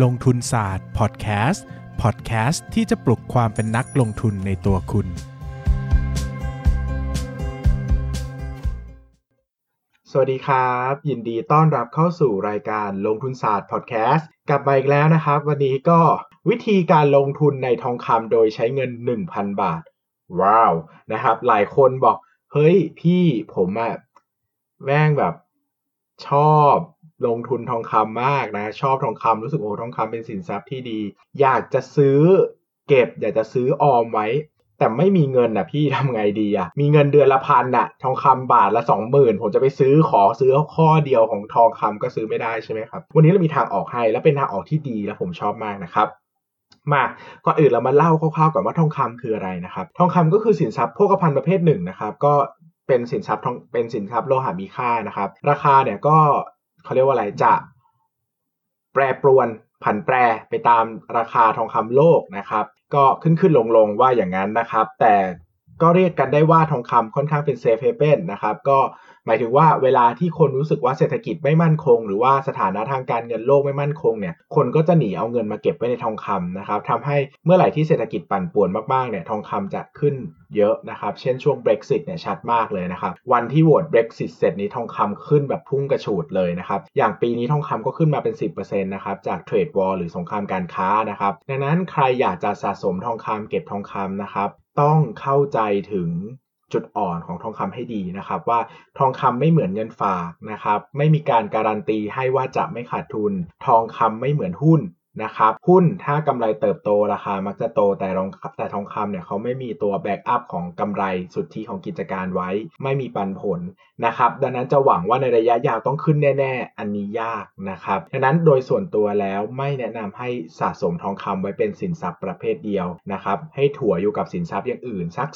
ลงทุนศาสตร์พอดแคสต์พอดแคสต์ที่จะปลุกความเป็นนักลงทุนในตัวคุณ สวัสดีครับ ยินดีต้อนรับเข้าสู่รายการลงทุนศาสตร์พอดแคสต์กลับมาอีกแล้วนะครับ วันนี้ก็วิธีการลงทุนในทองคำโดยใช้เงิน 1,000 บาท ว้าวนะครับ หลายคนบอก เฮ้ยพี่ผมอะแม่งแบบชอบ ลงทุนทองคำมากนะ ชอบทองคำรู้สึกโอ้ทองคำเป็นสินทรัพย์ที่ดี อยากจะซื้อเก็บ อยากจะซื้อออมไว้ แต่ไม่มีเงินอะพี่ทำไงดีอะมีเงินเดือนละพันอะทองคำบาทละสองหมื่นผมจะไปซื้อขอซื้อข้อเดียวของทองคำก็ซื้อไม่ได้ใช่ไหมครับ วันนี้เรามีทางออกให้และเป็นทางออกที่ดีและผมชอบมากนะครับมาก่อนอื่นเรามาเล่าคร่าวๆก่อนว่าทองคำคืออะไรนะครับ ทองคำก็คือสินทรัพย์โภคภัณฑ์ประเภทหนึ่งนะครับ ก็เป็นสินทรัพย์ทองเป็นสินทรัพย์โลหะมีค่านะครับ ราคาเนี่ยก็ เขาเรียกว่าอะไรจะแปรปรวนผันแปรไปตามราคาทองคำโลกนะครับ ก็ขึ้นขึ้นลงลงว่าอย่างนั้นนะครับ แต่ ก็เรียกกันได้ว่าทองคำค่อนข้างเป็นเซฟเฮเ e นนะครับก็หมายถึงว่าเวลาที่คนรู้สึกว่าเศรษฐกิจไม่มั่นคง หรือว่าสถานะทางการเงินโลกไม่มั่นคงเนี่ยคนก็จะหนีเอาเงินมาเก็บไว้ในทองคำนะครับทำให้เมื่อไหร่ที่เศรษฐกิจปั่นป่วนมากๆเนี่ยทองคำจะขึ้นเยอะนะครับเช่นช่วง Brexit เนี่ยชัดมากเลยนะครับวันที่โหวต Brexit เสร็จนี้ทองคำขึ้นแบบพุ่งกระฉูดเลยนะครับอย่างปีนี้ทองคำก็ขึ้นมาเป็น 10%นะครับจากเทรดวอลหรือสงครามการค้านะครับดังนั้นใครอยากจะสะสมทองคำเก็บทองคำนะครับ ต้องเข้าใจถึงจุดอ่อนของทองคำให้ดีนะครับ ว่าทองคำไม่เหมือนเงินฝากนะครับ ไม่มีการการันตีให้ว่าจะไม่ขาดทุน ทองคำไม่เหมือนหุ้น นะครับหุ้นถ้ากำไรเติบโตราคามักจะโตแต่ทองแต่ทองคำเนี่ยเขาไม่มีตัว backup ของกำไรสุทธิของกิจการไว้ ไม่มีปันผลนะครับดังนั้นจะหวังว่าในระยะยาวต้องขึ้นแน่ๆ อันนี้ยากนะครับดังนั้นโดยส่วนตัวแล้วไม่แนะนำให้สะสมทองคำไว้เป็นสินทรัพย์ประเภทเดียวนะครับให้ถัวอยู่กับสินทรัพย์อย่างอื่นสัก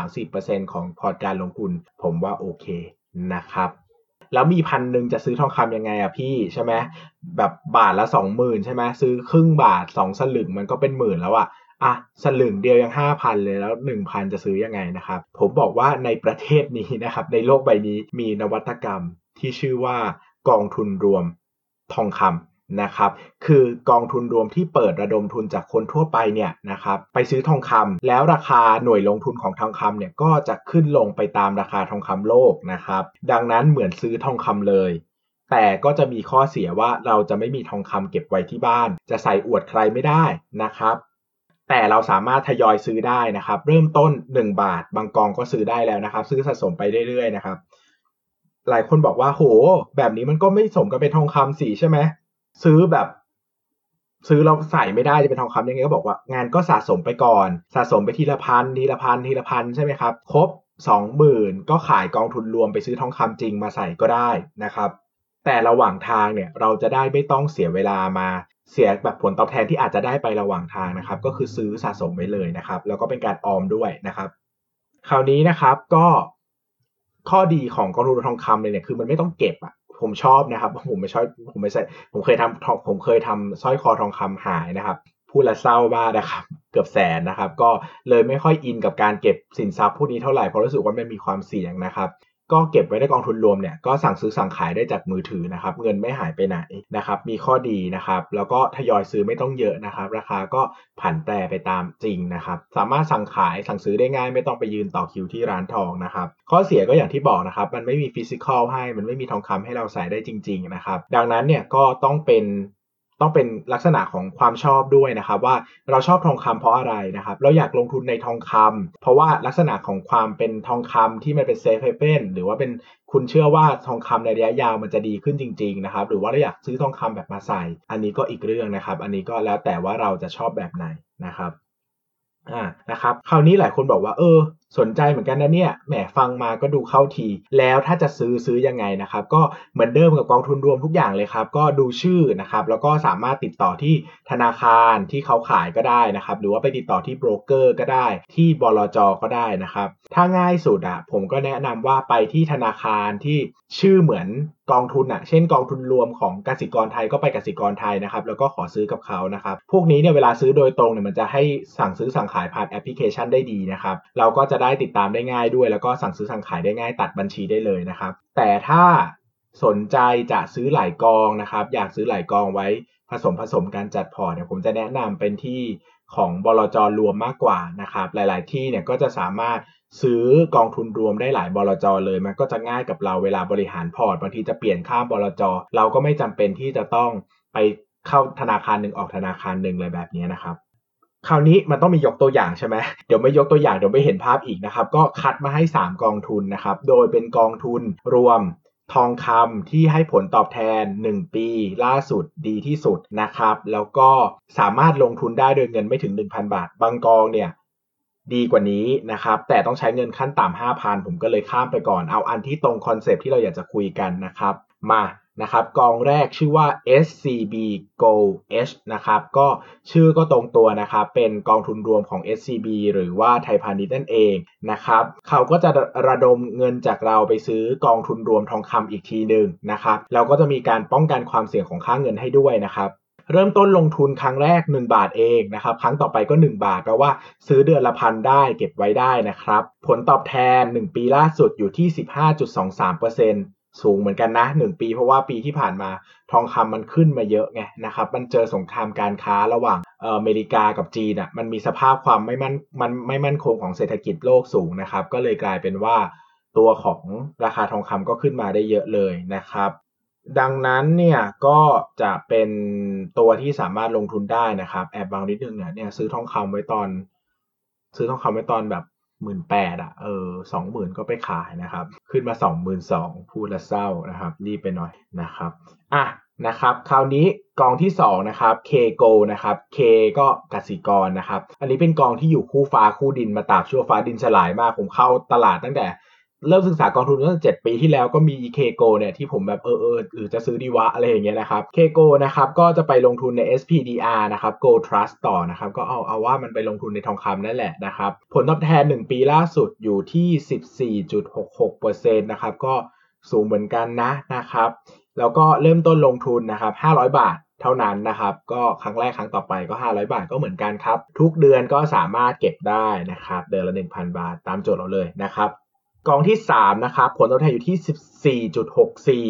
10-30%ของพอร์ตการลงทุน ผมว่าโอเคนะครับ แล้วมีพันหนึ่งจะซื้อทองคำยังไงอะพี่ใช่ไหมแบบบาทละสองหมื่นใช่ไหมซื้อครึ่งบาทสองสลึงมันก็เป็นหมื่นแล้วอะอะสลึงเดียวยังห้าพันเลยแล้วหนึ่งพันจะซื้อยังไงนะครับ ผมบอกว่าในประเทศนี้นะครับ ในโลกใบนี้มีนวัตกรรมที่ชื่อว่ากองทุนรวมทองคำ นะครับคือกองทุนรวมที่เปิดระดมทุนจากคนทั่วไปเนี่ยนะครับไปซื้อทองคำแล้วราคาหน่วยลงทุนของทองคำเนี่ยก็จะขึ้นลงไปตามราคาทองคำโลกนะครับดังนั้นเหมือนซื้อทองคำเลยแต่ก็จะมีข้อเสียว่าเราจะไม่มีทองคำเก็บไว้ที่บ้าน จะใส่อวดใครไม่ได้นะครับ แต่เราสามารถทยอยซื้อได้นะครับ เริ่มต้น 1 บาท บางกองก็ซื้อได้แล้วนะครับ ซื้อสะสมไปเรื่อยๆนะครับ หลายคนบอกว่าโห แบบนี้มันก็ไม่สมกับเป็นทองคำสิใช่ไหม ซื้อแบบซื้อเราใส่ไม่ได้จะเป็นทองคำยังไงก็บอกว่างานก็สะสมไปก่อน สะสมไปทีละพันทีละพันทีละพันใช่ไหมครับ ครบสองหมื่นก็ขายกองทุนรวมไปซื้อทองคำจริงมาใส่ก็ได้นะครับ แต่ระหว่างทางเนี่ยเราจะได้ไม่ต้องเสียเวลามาเสียแบบผลตอบแทนที่อาจจะได้ไประหว่างทางนะครับ ก็คือซื้อสะสมไว้เลยนะครับ แล้วก็เป็นการออมด้วยนะครับ คราวนี้นะครับก็ข้อดีของกองทุนทองคำเลยเนี่ยคือมันไม่ต้องเก็บอะ ผมชอบนะครับ ผมไม่ชอบผมไม่ใช่ผมเคยทำผมเคยทำสร้อยคอทองคำหายนะครับพูดละเศร้าบ้านะครับ เกือบแสนนะครับ ก็เลยไม่ค่อยอินกับการเก็บสินทรัพย์พวกนี้เท่าไหร่เพราะรู้สึกว่ามันมีความเสี่ยงนะครับ ก็เก็บไว้ในกองทุนรวมเนี่ยก็สั่งซื้อสั่งขายได้จากมือถือนะครับเงินไม่หายไปไหนนะครับมีข้อดีนะครับแล้วก็ทยอยซื้อไม่ต้องเยอะนะครับ ราคาก็ผันแปรไปตามจริงนะครับสามารถสั่งขายสั่งซื้อได้ง่าย ไม่ต้องไปยืนต่อคิวที่ร้านทองนะครับข้อเสียก็อย่างที่บอกนะครับมันไม่มี physical ให้มันไม่มีทองคำให้เราใส่ได้จริง ๆนะครับ ดังนั้นเนี่ยก็ต้องเป็น ต้องเป็นลักษณะของความชอบด้วยนะครับ ว่าเราชอบทองคำเพราะอะไรนะครับ เราอยากลงทุนในทองคำเพราะว่าลักษณะของความเป็นทองคำที่มันเป็น safe haven หรือว่าเป็นคุณเชื่อว่าทองคำในระยะยาวมันจะดีขึ้นจริง ๆ นะครับ หรือว่าเราอยากซื้อทองคำแบบมาใส่ อันนี้ก็อีกเรื่องนะครับ อันนี้ก็แล้วแต่ว่าเราจะชอบแบบไหนนะครับอ่านะครับ คราวนี้หลายคนบอกว่าเออ สนใจเหมือนกันนะเนี่ย แหมฟังมาก็ดูเข้าที แล้วถ้าจะซื้อซื้อยังไงนะครับ ก็เหมือนเดิมกับกองทุนรวมทุกอย่างเลยครับ ก็ดูชื่อนะครับ แล้วก็สามารถติดต่อที่ธนาคารที่เขาขายก็ได้นะครับ หรือว่าไปติดต่อที่โบรกเกอร์ก็ได้ ที่บลจก็ได้นะครับ ถ้าง่ายสุดอะผมก็แนะนำว่าไปที่ธนาคารที่ชื่อเหมือนกองทุนอะเช่นกองทุนรวมของกสิกรไทยก็ไปกสิกรไทยนะครับ แล้วก็ขอซื้อกับเขานะครับ พวกนี้เนี่ยเวลาซื้อโดยตรงเนี่ยมันจะให้สั่งซื้อสั่งขายผ่านแอปพลิเคชันได้ดีนะครับ เราก็จะได้ติดตามได้ง่ายด้วย แล้วก็สั่งซื้อสั่งขายได้ง่ายตัดบัญชีได้เลยนะครับ แต่ถ้าสนใจจะซื้อหลายกองนะครับ อยากซื้อหลายกองไว้ผสมผสมการจัดพอร์ตเนี่ยผมจะแนะนำเป็นที่ของบลจรวมมากกว่านะครับ หลาย ๆ ที่เนี่ยก็จะสามารถซื้อกองทุนรวมได้หลายบลจเลย มันก็จะง่ายกับเราเวลาบริหารพอร์ตบางทีจะเปลี่ยนข้ามบลจเราก็ไม่จำเป็นที่จะต้องไปเข้าธนาคารหนึ่งออกธนาคารหนึ่งเลยแบบนี้นะครับ คราวนี้มันต้องมียกตัวอย่างใช่ไหมเดี๋ยวไม่ยกตัวอย่างเดี๋ยวไม่เห็นภาพอีกนะครับ ก็คัดมาให้ 3 กองทุนนะครับ โดยเป็นกองทุนรวมทองคำที่ให้ผลตอบแทน 1 ปี ล่าสุดดีที่สุดนะครับ แล้วก็สามารถลงทุนได้โดยเงินไม่ถึง 1,000 บาท บางกองเนี่ยดีกว่านี้นะครับ แต่ต้องใช้เงินขั้นต่ำ5,000 ผมก็เลยข้ามไปก่อน เอาอันที่ตรงคอนเซปที่เราอยากจะคุยกันนะครับ มา นะครับกองแรกชื่อว่า SCB Go H นะครับก็ชื่อก็ตรงตัวนะครับเป็นกองทุนรวมของ SCB หรือว่าไทยพาณิชย์นั่นเองนะครับเขาก็จะระดมเงินจากเราไปซื้อกองทุนรวมทองคำอีกทีหนึ่งนะครับแล้วก็จะมีการป้องกันความเสี่ยงของค่าเงินให้ด้วยนะครับเริ่มต้นลงทุนครั้งแรก 1 บาทเองนะครับ ครั้งต่อไปก็ 1 บาทแปลว่าซื้อเดือนละพันได้เก็บไว้ได้นะครับ ผลตอบแทน 1 ปีล่าสุดอยู่ที่ 15.23% สูงเหมือนกันนะ1ปี เพราะว่าปีที่ผ่านมาทองคำมันขึ้นมาเยอะไงนะครับมันเจอสงครามการค้าระหว่างอเมริกากับจีนอะมันมีสภาพความไม่มั่นมันไม่มั่นคงของเศรษฐกิจโลกสูงนะครับ ก็เลยกลายเป็นว่าตัวของราคาทองคำก็ขึ้นมาได้เยอะเลยนะครับ ดังนั้นเนี่ยก็จะเป็นตัวที่สามารถลงทุนได้นะครับ แอบบางนิดนึงเนี่ยเนี่ยซื้อทองคำไว้ตอน ซื้อทองคำไว้ตอนแบบ หมื่นแปดอะเออสองหมื่นก็ไปขายนะครับ ขึ้นมาสองหมื่นสองพูดละเศร้านะครับ รีบไปหน่อยนะครับอะนะครับคราวนี้กองที่สองนะครับ K Go นะครับ K ก็กสิกรนะครับ อันนี้เป็นกองที่อยู่คู่ฟ้าคู่ดินมาตากชั่วฟ้าดินสลายมาก ผมเข้าตลาดตั้งแต่ เริ่มศึกษากองทุนตั้งแต่เจ็ดปีที่แล้วก็มีเคโกเนี่ยที่ผมแบบเออเออหรือจะซื้อดีวะอะไรอย่างเงี้ยนะครับเคโกนะครับก็จะไปลงทุนใน SPDR นะครับ Go Trust ต่อนะครับก็เอาเอาว่ามันไปลงทุนในทองคำนั่นแหละนะครับผลตอบแทน 1 ปีล่าสุดอยู่ที่ 14.66%นะครับก็สูงเหมือนกันนะนะครับแล้วก็เริ่มต้นลงทุนนะครับ500 บาทเท่านั้นนะครับ ก็ครั้งแรกครั้งต่อไปก็ 500 บาทก็เหมือนกันครับ ทุกเดือนก็สามารถเก็บได้นะครับ เดือนละ 1,000 บาทตามโจทย์เราเลยนะครับ กองที่ 3 นะครับ ผลตอบแทนอยู่ที่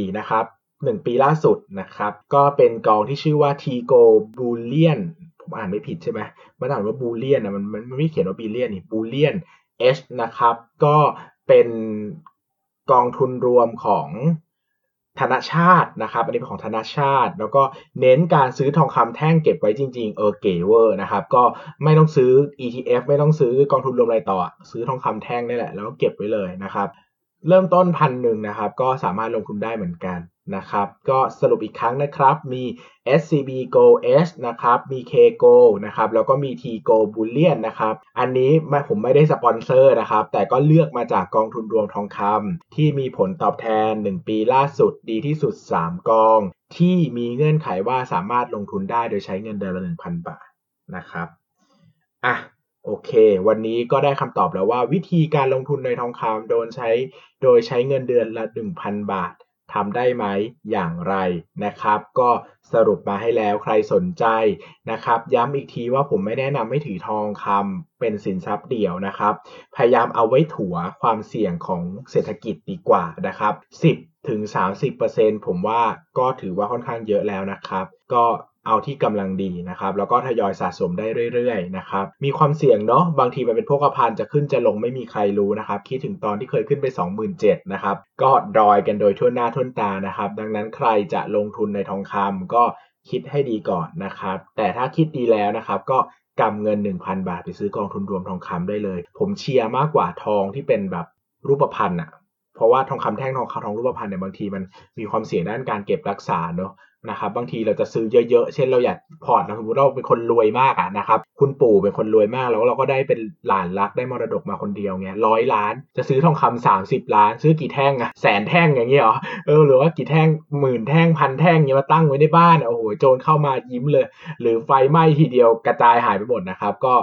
14.64 นะครับ1ปีล่าสุดนะครับ ก็เป็นกองที่ชื่อว่า Tigo Bullion ผมอ่านไม่ผิดใช่ไหมมันอ่านว่าบูเลียนนะมันมันไม่เขียนว่า Billion นี่ Bullion H นะครับ ก็เป็นกองทุนรวมของ ธนชาตินะครับอันนี้เป็นของธนชาติ แล้วก็เน้นการซื้อทองคำแท่งเก็บไว้จริง ๆ เออเก๋เวอร์นะครับก็ไม่ต้องซื้อ ETF ไม่ต้องซื้อกองทุนรวมอะไรต่อ ซื้อทองคำแท่งนี่แหละแล้วก็เก็บไว้เลยนะครับเริ่มต้นพันหนึ่งนะครับก็สามารถลงทุนได้เหมือนกัน นะครับ ก็สรุปอีกครั้งนะครับ มี SCB Go S นะครับ มี K Go นะครับ แล้วก็มี T Go Bullion นะครับ อันนี้ผมไม่ได้สปอนเซอร์นะครับ แต่ก็เลือกมาจากกองทุนรวมทองคำที่มีผลตอบแทน 1 ปีล่าสุดดีที่สุด 3 กอง ที่มีเงื่อนไขว่าสามารถลงทุนได้โดยใช้เงินเดือนละ1,000 บาทนะครับ อะโอเค วันนี้ก็ได้คำตอบแล้วว่าวิธีการลงทุนในทองคำโดนใช้ โดยใช้เงินเดือนละ 1,000 บาท ทำได้ไหมอย่างไรนะครับ ก็สรุปมาให้แล้วใครสนใจนะครับ ย้ำอีกทีว่าผมไม่แนะนำให้ถือทองคำเป็นสินทรัพย์เดี่ยวนะครับ พยายามเอาไว้ถัวความเสี่ยงของเศรษฐกิจดีกว่านะครับ 10ถึง30%ผมว่าก็ถือว่าค่อนข้างเยอะแล้วนะครับ ก็ เอาที่กำลังดีนะครับแล้วก็ทยอยสะสมได้เรื่อยๆนะครับมีความเสี่ยงเนาะบางทีมันเป็นพวกพันจะขึ้นจะลงไม่มีใครรู้นะครับคิดถึงตอนที่เคยขึ้นไป 27,000นะครับก็ดอยกันโดยทั่วหน้าทั่วตานะครับดังนั้นใครจะลงทุนในทองคำก็คิดให้ดีก่อนนะครับ แต่ถ้าคิดดีแล้วนะครับ ก็กำเงิน 1,000 บาทไปซื้อกองทุนรวมทองคำได้เลย ผมเชียร์มากกว่าทองที่เป็นแบบรูปพรรณอะเพราะว่าทองคำแท่งทองคำทองรูปพรรณเนี่ยบางทีมันมีความเสี่ยงด้านการเก็บรักษาเนาะ นะครับบางทีเราจะซื้อเยอะๆ เช่นเราอยากพอร์ตนะสมมติเราเป็นคนรวยมากอะนะครับคุณปู่เป็นคนรวยมากแล้วเราก็ได้เป็นหลานรักได้มรดกมาคนเดียวเงี้ยร้อยล้าน จะซื้อทองคำสามสิบล้าน ซื้อกี่แท่งอะแสนแท่งอย่างเงี้ยเหรอเออหรือว่ากี่แท่งหมื่นแท่งพันแท่งเงี้ยมาตั้งไว้ในบ้านโอ้โหโจรเข้ามายิ้มเลย หรือไฟไหม้ทีเดียวกระจายหายไปหมดนะครับ ก็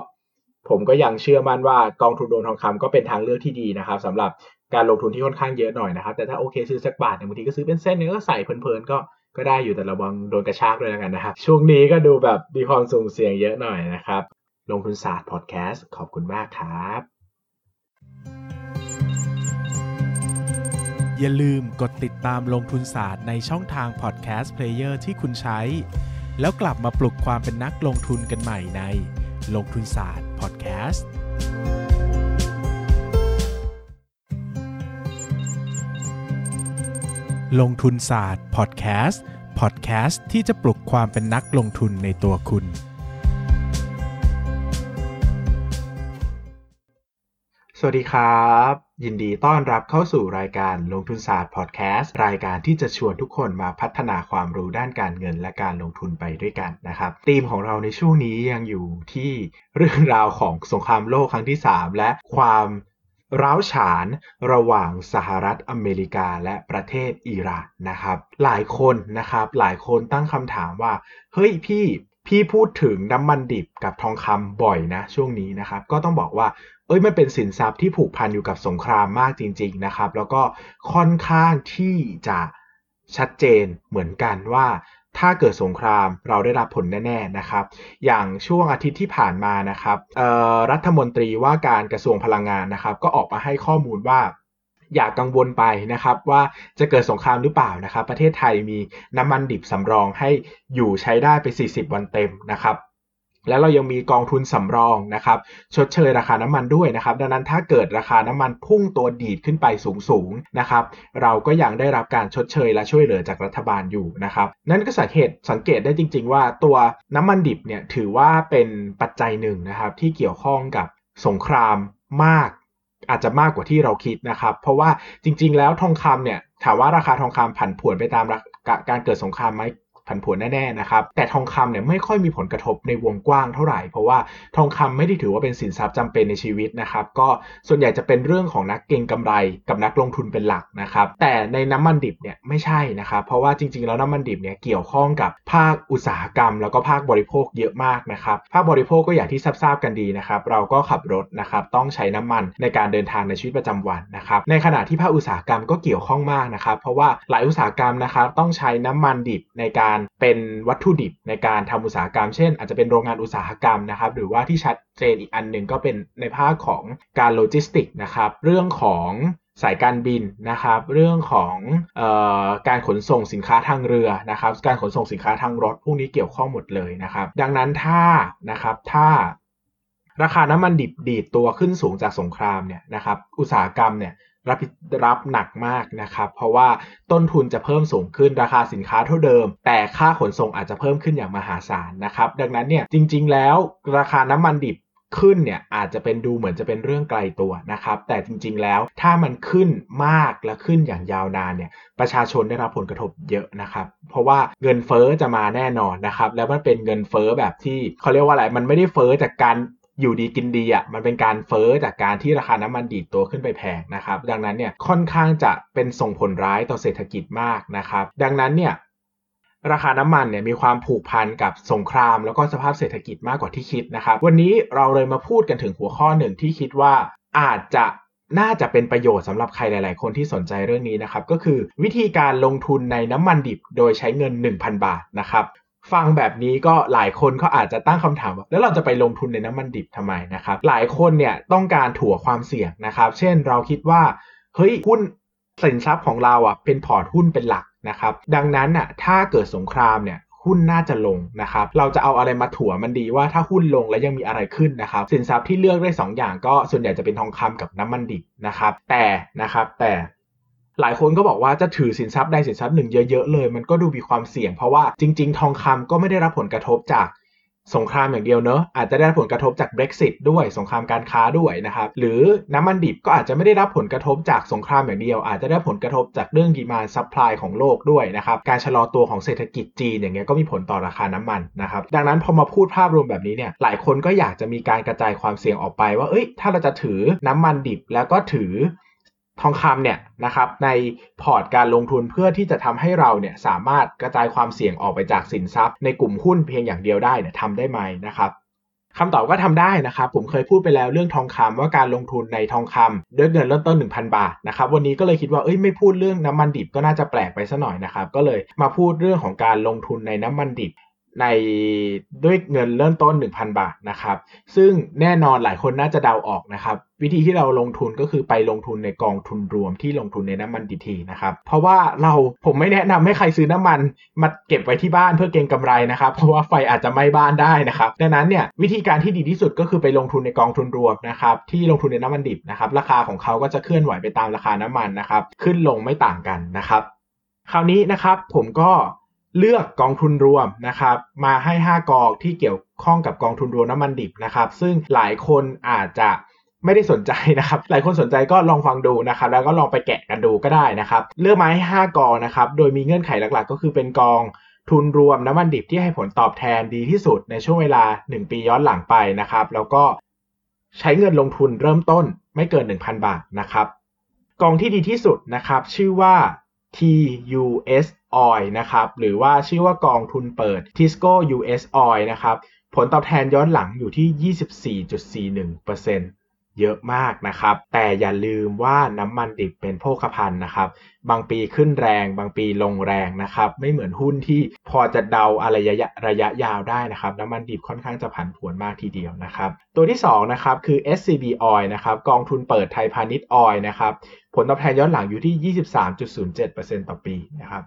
ผมก็ยังเชื่อมั่นว่ากองทุนรวมทองคำก็เป็นทางเลือกที่ดีนะครับสำหรับการลงทุนที่ค่อนข้างเยอะหน่อยนะครับแต่ถ้าโอเคซื้อสักบาทเนี่ยบางทีก็ซื้อเป็นเส้นนึงก็ใส่เพลินๆก็ ก็ได้อยู่แต่ระวังโดนกระชากด้วยแล้วกันนะครับ ช่วงนี้ก็ดูแบบมีความสุ่มเสี่ยงเยอะหน่อยนะครับ ลงทุนศาสตร์พอดแคสต์ขอบคุณมากครับ อย่าลืมกดติดตามลงทุนศาสตร์ในช่องทาง podcast player ที่คุณใช้ แล้วกลับมาปลุกความเป็นนักลงทุนกันใหม่ในลงทุนศาสตร์พอดแคสต์ ลงทุนศาสตร์พอดแคสต์พอดแคสต์ที่จะปลุกความเป็นนักลงทุนในตัวคุณ สวัสดีครับ ยินดีต้อนรับเข้าสู่รายการลงทุนศาสตร์พอดแคสต์รายการที่จะชวนทุกคนมาพัฒนาความรู้ด้านการเงินและการลงทุนไปด้วยกันนะครับธีมของเราในช่วงนี้ยังอยู่ที่เรื่องราวของสงครามโลกครั้งที่ 3 และความ ร้าวฉานระหว่างสหรัฐอเมริกาและประเทศอิหร่านนะครับ หลายคนนะครับ หลายคนตั้งคำถามว่า เฮ้ยพี่พี่พูดถึงน้ำมันดิบกับทองคำบ่อยนะ ช่วงนี้นะครับ ก็ต้องบอกว่า เอ้ยมันเป็นสินทรัพย์ที่ผูกพันอยู่กับสงครามมากจริง ๆนะครับ แล้วก็ค่อนข้างที่จะชัดเจนเหมือนกันว่า ถ้าเกิดสงครามเราได้รับผลแน่ๆนะครับ อย่างช่วงอาทิตย์ที่ผ่านมานะครับรัฐมนตรีว่าการกระทรวงพลังงานนะครับ ก็ออกมาให้ข้อมูลว่าอย่ากกังวลไปนะครับว่าจะเกิดสงครามหรือเปล่านะครับ ประเทศไทยมีน้ำมันดิบสำรองให้อยู่ใช้ได้ไป 40 วันเต็มนะครับ แล้วเรายังมีกองทุนสำรองนะครับชดเชยราคาน้ำมันด้วยนะครับ ดังนั้นถ้าเกิดราคาน้ำมันพุ่งตัวดีดขึ้นไปสูงๆนะครับ เราก็ยังได้รับการชดเชยและช่วยเหลือจากรัฐบาลอยู่นะครับ นั่นก็สังเกตสังเกตได้จริง ๆ ว่าตัวน้ำมันดิบเนี่ยถือว่าเป็นปัจจัยหนึ่งนะครับที่เกี่ยวข้องกับสงครามมากอาจจะมากกว่าที่เราคิดนะครับ เพราะว่าจริง ๆ แล้วทองคำเนี่ยถามว่าราคาทองคำผันผวนไปตามการเกิดสงครามไหม ผันผวนแน่ๆนะครับ แต่ทองคำเนี่ยไม่ค่อยมีผลกระทบในวงกว้างเท่าไหร่ เพราะว่าทองคำไม่ได้ถือว่าเป็นสินทรัพย์จำเป็นในชีวิตนะครับ ก็ส่วนใหญ่จะเป็นเรื่องของนักเก็งกำไรกับนักลงทุนเป็นหลักนะครับ แต่ในน้ำมันดิบเนี่ยไม่ใช่นะครับ เพราะว่าจริงๆ แล้วน้ำมันดิบเนี่ยเกี่ยวข้องกับภาคอุตสาหกรรม แล้วก็ภาคบริโภคเยอะมากนะครับ ภาคบริโภคก็อย่างที่ทราบๆกันดีนะครับ เราก็ขับรถนะครับต้องใช้น้ำมันในการเดินทางในชีวิตประจำวันนะครับ ในขณะที่ภาคอุตสาหกรรมก็เกี่ยวข้องมากนะครับ เพราะว่าหลายอุตสาหกรรมนะครับต้องใช้น้ำมันดิบในการเป็นวัตถุดิบในการทำอุตสาหกรรม เช่น อาจจะเป็นโรงงานอุตสาหกรรมนะครับหรือว่าที่ชัดเจนอีกอันหนึ่งก็เป็นในภาคของการโลจิสติกนะครับเรื่องของสายการบินนะครับเรื่องของออการขนส่งสินค้าทางเรือนะครับการขนส่งสินค้าทางรถพวกนี้เกี่ยวข้องหมดเลยนะครับ ดังนั้นถ้านะครับถ้าราคาน้ำมันดิบดีดตัวขึ้นสูงจากสงครามเนี่ยนะครับอุตสาหกรรมเนี่ย รับรับหนักมากนะครับ เพราะว่าต้นทุนจะเพิ่มสูงขึ้นราคาสินค้าเท่าเดิม แต่ค่าขนส่งอาจจะเพิ่มขึ้นอย่างมหาศาลนะครับ ดังนั้นเนี่ยจริง ๆ แล้วราคาน้ำมันดิบขึ้นเนี่ยอาจจะเป็นดูเหมือนจะเป็นเรื่องไกลตัวนะครับ แต่จริงๆแล้วถ้ามันขึ้นมากและขึ้นอย่างยาวนานเนี่ยประชาชนได้รับผลกระทบเยอะนะครับ เพราะว่าเงินเฟอ้อจะมาแน่นอนนะครับ แล้วมันเป็นเงินเฟอ้อแบบที่เขาเรียกว่าอะไรมันไม่ได้เฟอ้อจากการ อยู่ดีกินดีอะมันเป็นการเฟอ้อจากการที่ราคาน้ำมันดีดตัวขึ้นไปแพงนะครับดังนั้นเนี่ยค่อนข้างจะเป็นส่งผลร้ายต่อเศรษฐกิจมากนะครับ ดังนั้นเนี่ยราคาน้ำมันเนี่ยมีความผูกพันกับสงคราม แล้วก็สภาพเศรษฐกิจมากกว่าที่คิดนะครับ วันนี้เราเลยมาพูดกันถึงหัวข้อหนึ่งที่คิดว่าอาจจะน่าจะเป็นประโยชน์สำหรับใครหลาย ๆ คนที่สนใจเรื่องนี้นะครับ ก็คือวิธีการลงทุนในน้ำมันดิบโดยใช้เงิน 1,000 บาทนะครับ ฟังแบบนี้ก็หลายคนเขาอาจจะตั้งคำถามว่าแล้วเราจะไปลงทุนในน้ำมันดิบทำไมนะครับ หลายคนเนี่ยต้องการถั่วความเสี่ยงนะครับ เช่นเราคิดว่าเฮ้ยหุ้นสินทรัพย์ของเราอะเป็นพอร์ตหุ้นเป็นหลักนะครับ ดังนั้นอะถ้าเกิดสงครามเนี่ยหุ้นน่าจะลงนะครับ เราจะเอาอะไรมาถั่วมันดีว่าถ้าหุ้นลงแล้วยังมีอะไรขึ้นนะครับ สินทรัพย์ที่เลือกได้2อย่างก็ส่วนใหญ่จะเป็นทองคำกับน้ำมันดิบนะครับ แต่นะครับแต่ หลายคนก็บอกว่าจะถือสินทรัพย์ใดสินทรัพย์หนึ่งเยอะๆเลย มันก็ดูมีความเสี่ยงเพราะว่าจริง ๆ ทองคำก็ไม่ได้รับผลกระทบจากสงครามอย่างเดียวเนอะอาจจะได้รับผลกระทบจาก Brexit ด้วยสงครามการค้าด้วยนะครับหรือน้ำมันดิบก็อาจจะไม่ได้รับผลกระทบจากสงครามอย่างเดียว อาจจะได้ผลกระทบจากเรื่อง demand supply ของโลกด้วยนะครับการชะลอตัวของเศรษฐกิจจีนอย่างเงี้ยก็มีผลต่อราคาน้ำมันนะครับดังนั้นพอมาพูดภาพรวมแบบนี้เนี่ยหลายคนก็อยากจะมีการกระจายความเสี่ยงออกไปว่าเอ้ยถ้าเราจะถือน้ำมันดิบแล้วก็ถือ ทองคำเนี่ยนะครับในพอร์ตการลงทุนเพื่อที่จะทำให้เราเนี่ยสามารถกระจายความเสี่ยงออกไปจากสินทรัพย์ ในกลุ่มหุ้นเพียงอย่างเดียวได้เนี่ยทำได้ไหมนะครับคำตอบก็ทำได้นะครับผมเคยพูดไปแล้วเรื่องทองคำว่าการลงทุนในทองคำด้วยเงินเริ่มต้น 1,000 บาทนะครับวันนี้ก็เลยคิดว่าเอ้ยไม่พูดเรื่องน้ำมันดิบก็น่าจะแปลกไปซะหน่อยนะครับก็เลยมาพูดเรื่องของการลงทุนในน้ำมันดิบในด้วยเงินเริ่มต้น 1,000 บาทนะครับ ซึ่งแน่นอนหลายคนน่าจะเดาออกนะครับ วิธีที่เราลงทุนก็คือไปลงทุนในกองทุนรวมที่ลงทุนในน้ำมันดิบทีนะครับ เพราะว่าเราผมไม่แนะนำให้ใครซื้อน้ำมันมาเก็บไว้ที่บ้านเพื่อเก็งกำไรนะครับ เพราะว่าไฟอาจจะไหม้บ้านได้นะครับ ดังนั้นเนี่ยวิธีการที่ดีที่สุดก็คือไปลงทุนในกองทุนรวมนะครับที่ลงทุนในน้ำมันดิบนะครับราคาของเขาก็จะเคลื่อนไหวไปตามราคาน้ำมันนะครับ ขึ้นลงไม่ต่างกันนะครับ คราวนี้นะครับผมก็เลือกกองทุนรวมนะครับ มาให้ 5 กองที่เกี่ยวข้องกับกองทุนรวมน้ำมันดิบนะครับ ซึ่งหลายคนอาจจะ ไม่ได้สนใจนะครับ หลายคนสนใจก็ลองฟังดูนะครับ แล้วก็ลองไปแกะกันดูก็ได้นะครับ เลือกมาให้5กองนะครับ โดยมีเงื่อนไขหลักๆ ก็คือเป็นกองทุนรวมน้ำมันดิบที่ให้ผลตอบแทนดีที่สุดในช่วงเวลา 1 ปีย้อนหลังไปนะครับ แล้วก็ใช้เงินลงทุนเริ่มต้นไม่เกิน 1,000 บาทนะครับ กองที่ดีที่สุดนะครับ ชื่อว่า TUS Oil นะครับ หรือว่าชื่อว่ากองทุนเปิด Tisco US Oil นะครับ ผลตอบแทนย้อนหลังอยู่ที่ 24.41% เยอะมากนะครับ แต่อย่าลืมว่าน้ำมันดิบเป็นโภคภัณฑ์นะครับ บางปีขึ้นแรง บางปีลงแรงนะครับ ไม่เหมือนหุ้นที่พอจะเดาอะไรระยะระยะยาวได้นะครับ น้ำมันดิบค่อนข้างจะผันผวนมากทีเดียวนะครับ ตัวที่2นะครับคือ SCB Oil นะครับ กองทุนเปิดไทยพาณิชย์ออยนะครับ ผลตอบแทนย้อนหลังอยู่ที่ 23.07%ต่อปีนะครับ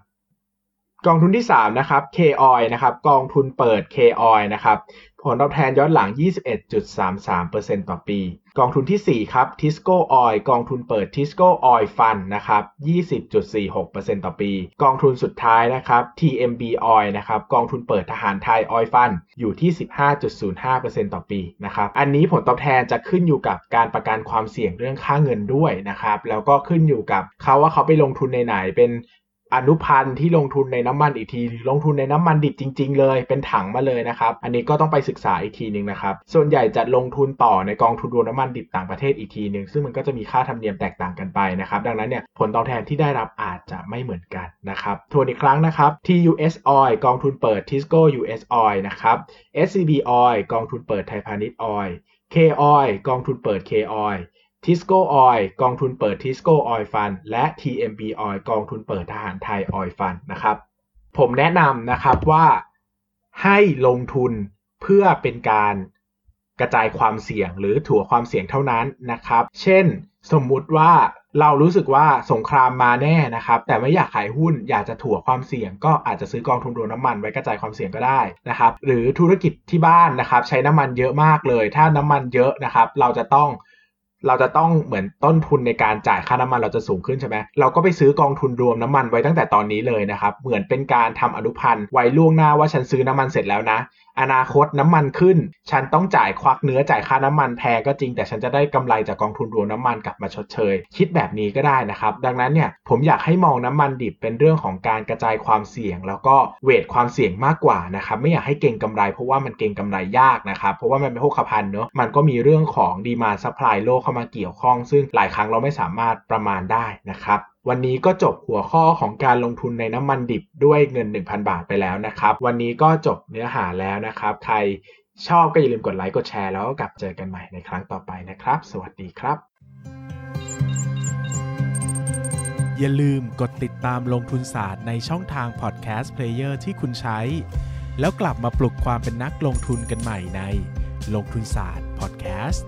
กองทุนที่3นะครับ K Oil นะครับกองทุนเปิด K Oil นะครับ ผลตอบแทนย้อนหลัง 21.33%ต่อปี กองทุนที่ 4 ครับ Tisco Oil กองทุนเปิด Tisco Oil Fund นะครับ 20.46%ต่อปี กองทุนสุดท้ายนะครับ TMB Oil นะครับ กองทุนเปิดทหารไทย Oil Fund อยู่ที่ 15.05%ต่อปีนะครับ อันนี้ผลตอบแทนจะขึ้นอยู่กับการประกันความเสี่ยงเรื่องค่าเงินด้วยนะครับ แล้วก็ขึ้นอยู่กับเขาว่าเขาไปลงทุนในไหนเป็น อนุพันธ์ที่ลงทุนในน้ำมันอีกที หรือลงทุนในน้ำมันดิบจริง ๆ เลย เป็นถังมาเลยนะครับ อันนี้ก็ต้องไปศึกษาอีกทีหนึ่งนะครับ ส่วนใหญ่จะลงทุนต่อในกองทุนรวมน้ำมันดิบต่างประเทศอีกทีหนึ่งซึ่งมันก็จะมีค่าธรรมเนียมแตกต่างกันไปนะครับ ดังนั้นเนี่ยผลตอบแทนที่ได้รับอาจจะไม่เหมือนกันนะครับทวนอีกครั้งนะครับ TUS Oil กองทุนเปิด Tisco US Oil นะครับ SCB Oil กองทุนเปิดไทยพาณิชย์ Oil K Oil กองทุนเปิด K Oil Tisco Oil กองทุนเปิด Tisco Oil Fund และ TMB Oil กองทุนเปิดทหารไทย Oil Fund นะครับ ผมแนะนำนะครับว่าให้ลงทุนเพื่อเป็นการกระจายความเสี่ยงหรือถั่วความเสี่ยงเท่านั้นนะครับ เช่น สมมุติว่าเรารู้สึกว่าสงครามมาแน่นะครับ แต่ไม่อยากขายหุ้นอยากจะถั่วความเสี่ยง ก็อาจจะซื้อกองทุนรวมน้ำมันไว้กระจายความเสี่ยงก็ได้นะครับ หรือธุรกิจที่บ้านนะครับ ใช้น้ำมันเยอะมากเลย ถ้าน้ำมันเยอะนะครับ เราจะต้อง เราจะต้องเหมือนต้นทุนในการจ่ายค่าน้ำมันเราจะสูงขึ้นใช่ไหมเราก็ไปซื้อกองทุนรวมน้ำมันไว้ตั้งแต่ตอนนี้เลยนะครับ เหมือนเป็นการทำอนุพันธ์ไว้ล่วงหน้าว่าฉันซื้อน้ำมันเสร็จแล้วนะอนาคตน้ำมันขึ้น ฉันต้องจ่ายควักเนื้อจ่ายค่าน้ำมันแพงก็จริง แต่ฉันจะได้กำไรจากกองทุนรวมน้ำมันกลับมาชดเชย คิดแบบนี้ก็ได้นะครับ ดังนั้นเนี่ยผมอยากให้มองน้ำมันดิบเป็นเรื่องของการกระจายความเสี่ยง แล้วก็hedge ความเสี่ยงมากกว่านะครับไม่อยากให้เก็งกำไร เพราะว่ามันเก็งกำไรยากนะครับเพราะว่ามันเป็นโภคภัณฑ์เนอะมันก็มีเรื่องของ demand supply โลกเข้ามาเกี่ยวข้อง ซึ่งหลายครั้งเราไม่สามารถประมาณได้นะครับ วันนี้ก็จบหัวข้อของการลงทุนในน้ำมันดิบด้วยเงิน 1,000 บาทไปแล้วนะครับ วันนี้ก็จบเนื้อหาแล้วนะครับ ใครชอบก็อย่าลืมกดไลค์กดแชร์แล้วก็กลับเจอกันใหม่ในครั้งต่อไปนะครับ สวัสดีครับ อย่าลืมกดติดตามลงทุนศาสตร์ในช่องทางพอดแคสต์เพลเยอร์ที่คุณใช้ แล้วกลับมาปลุกความเป็นนักลงทุนกันใหม่ในลงทุนศาสตร์พอดแคสต์